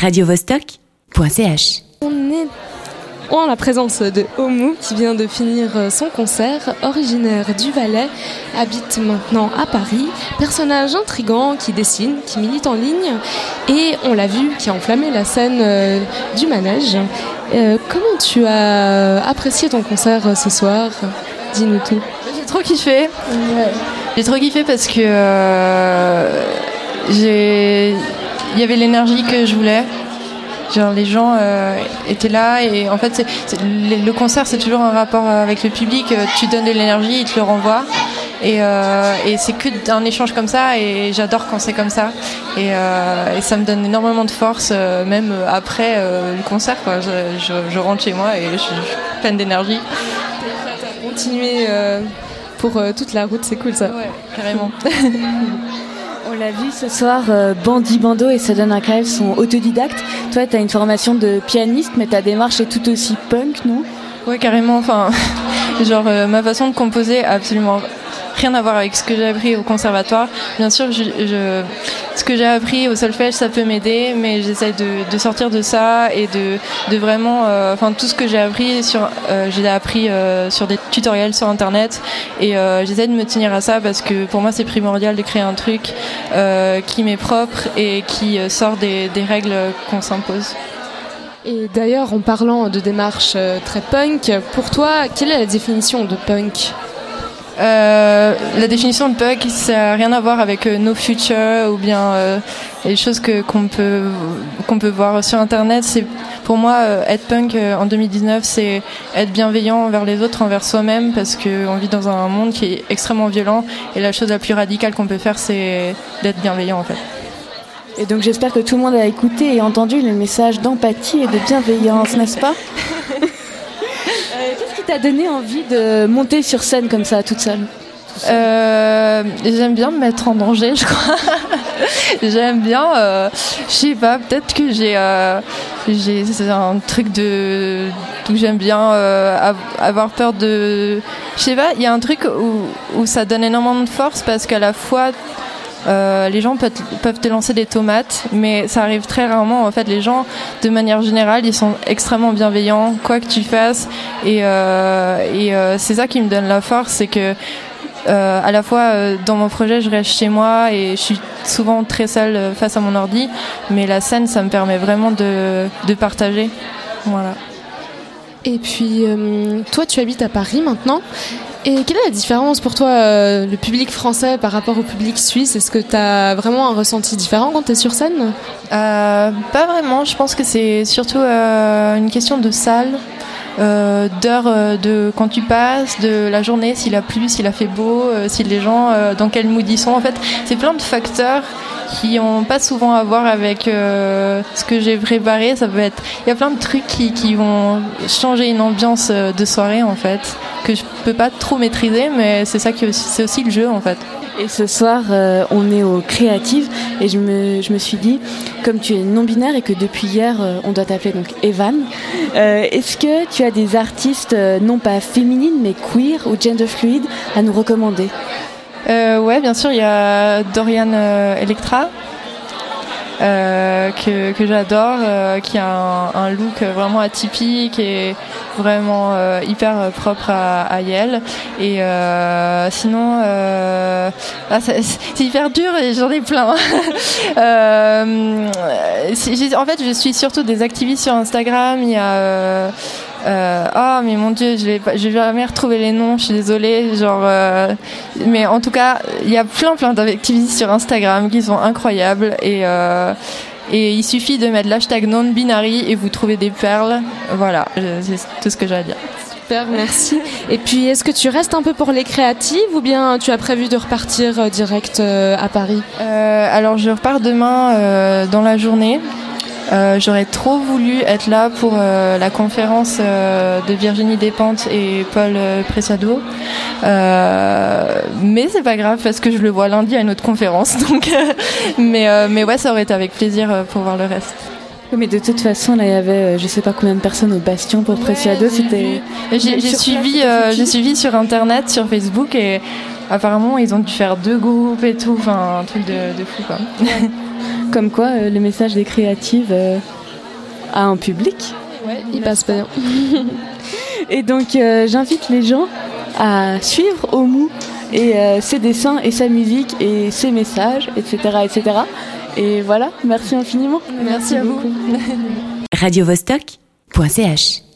radiovostok.ch. On est en la présence de Omu qui vient de finir son concert, originaire du Valais, habite maintenant à Paris, personnage intrigant qui dessine, qui milite en ligne et on l'a vu qui a enflammé la scène euh, du manège. Euh, comment tu as apprécié ton concert euh, ce soir? Dis-nous tout. J'ai trop kiffé. J'ai trop kiffé parce que euh, j'ai il y avait l'énergie que je voulais. Genre les gens euh, étaient là et en fait le le concert c'est toujours un rapport avec le public. Euh, Tu donnes de l'énergie, ils te le renvoient et, euh, et c'est que un échange comme ça et j'adore quand c'est comme ça et, euh, et ça me donne énormément de force euh, même après euh, le concert quoi. Je, je- je rentre chez moi et je suis pleine d'énergie. Continuer euh, pour euh, toute la route, c'est cool ça. Ouais, carrément. On l'a vu ce soir, euh, Bandy Bando et Sudden Archive sont autodidactes. Toi, tu as une formation de pianiste, mais ta démarche est tout aussi punk, non? Ouais, carrément. Enfin, genre euh, ma façon de composer a absolument rien à voir avec ce que j'ai appris au conservatoire. Bien sûr, ce que j'ai appris au solfège, ça peut m'aider, mais j'essaie de, sortir de ça et de, vraiment, euh, enfin tout ce que j'ai appris sur, euh, j'ai appris euh, sur des tutoriels sur internet et j'essaie de me tenir à ça parce que pour moi c'est primordial de créer un truc qui m'est propre et qui sort des, règles qu'on s'impose. Et d'ailleurs, en parlant de démarche très punk, pour toi, quelle est la définition de punk? Euh, la définition de punk, ça n'a rien à voir avec euh, No Future ou bien euh, les choses que qu'on peut qu'on peut voir sur internet. C'est pour moi euh, être punk euh, en 2019, c'est être bienveillant envers les autres, envers soi-même, parce que on vit dans un monde qui est extrêmement violent et la chose la plus radicale qu'on peut faire, c'est d'être bienveillant en fait. Et donc j'espère que tout le monde a écouté et entendu le message d'empathie et de bienveillance, n'est-ce pas? t'a donné envie de monter sur scène comme ça, toute seule Euh, J'aime bien me mettre en danger, je crois. J'aime bien, euh, je sais pas, peut-être que j'ai, euh, un truc de, où j'aime bien av- avoir peur de, je sais pas, il y a un truc où, où ça donne énormément de force parce qu'à la fois euh, les gens peuvent, te lancer des tomates, mais ça arrive très rarement. En fait, les gens, de manière générale, ils sont extrêmement bienveillants, quoi que tu fasses. Et, euh, euh, c'est ça qui me donne la force, c'est que à la fois dans mon projet, je reste chez moi et je suis souvent très seule face à mon ordi, mais la scène, ça me permet vraiment de, de partager. Voilà. Et puis, toi, tu habites à Paris maintenant. Et quelle est la différence pour toi, euh, le public français par rapport au public suisse? Est-ce que tu as vraiment un ressenti différent quand tu es sur scène? Euh, pas vraiment. Je pense que c'est surtout euh, une question de salle, d'heure de quand tu passes, de la journée, s'il a plu, s'il a fait beau, si les gens dans quel mood ils sont. En fait, c'est plein de facteurs qui ont pas souvent à voir avec euh, ce que j'ai préparé. Ça peut être, il y a plein de trucs qui, vont changer une ambiance euh, de soirée en fait que je peux pas trop maîtriser, mais c'est ça qui c'est aussi le jeu en fait. Et ce soir, euh, on est au Créative et je me, je me suis dit, comme tu es non-binaire et que depuis hier, on doit t'appeler donc Evan, est-ce que tu as des artistes non pas féminines mais queer ou gender fluid à nous recommander? Euh, ouais, bien sûr, il y a Dorian euh, Electra. euh, que, que j'adore, euh, qui a un, look vraiment atypique et vraiment euh, hyper propre à, à Yale. Et euh, sinon, ah, c'est hyper dur et j'en ai plein. En fait, je suis surtout des activistes sur Instagram. Il y a euh, euh, ah mais mon dieu, je vais pas- je vais jamais retrouver les noms. Je suis désolée. Genre, euh, mais en tout cas, il y a plein plein d'activistes sur Instagram qui sont incroyables et euh, et il suffit de mettre l'hashtag non-binary et vous trouvez des perles. Voilà, c'est tout ce que j'ai à dire. Super, merci. Et puis, est-ce que tu restes un peu pour les créatives ou bien tu as prévu de repartir euh, direct euh, à Paris? Euh, alors je repars demain euh, dans la journée. Euh, J'aurais trop voulu être là pour euh, la conférence euh, de Virginie Despentes et Paul Preciado. Euh, mais c'est pas grave parce que je le vois lundi à une autre conférence. Donc, mais, mais ouais, ça aurait été avec plaisir pour voir le reste. Oui, Mais de toute façon, là, il y avait je sais pas combien de personnes au Bastion pour Preciado. j'ai C'était. J'ai suivi, euh, j'ai suivi sur internet, sur Facebook et apparemment ils ont dû faire deux groupes et tout, enfin un truc de, de fou quoi. comme quoi le message des créatives a un public. Ouais, il passe bien. et donc j'invite les gens à suivre Omu et ses dessins et sa musique et ses messages, etc., etc. Et voilà, merci infiniment. Merci, à vous. Radio Vostok.ch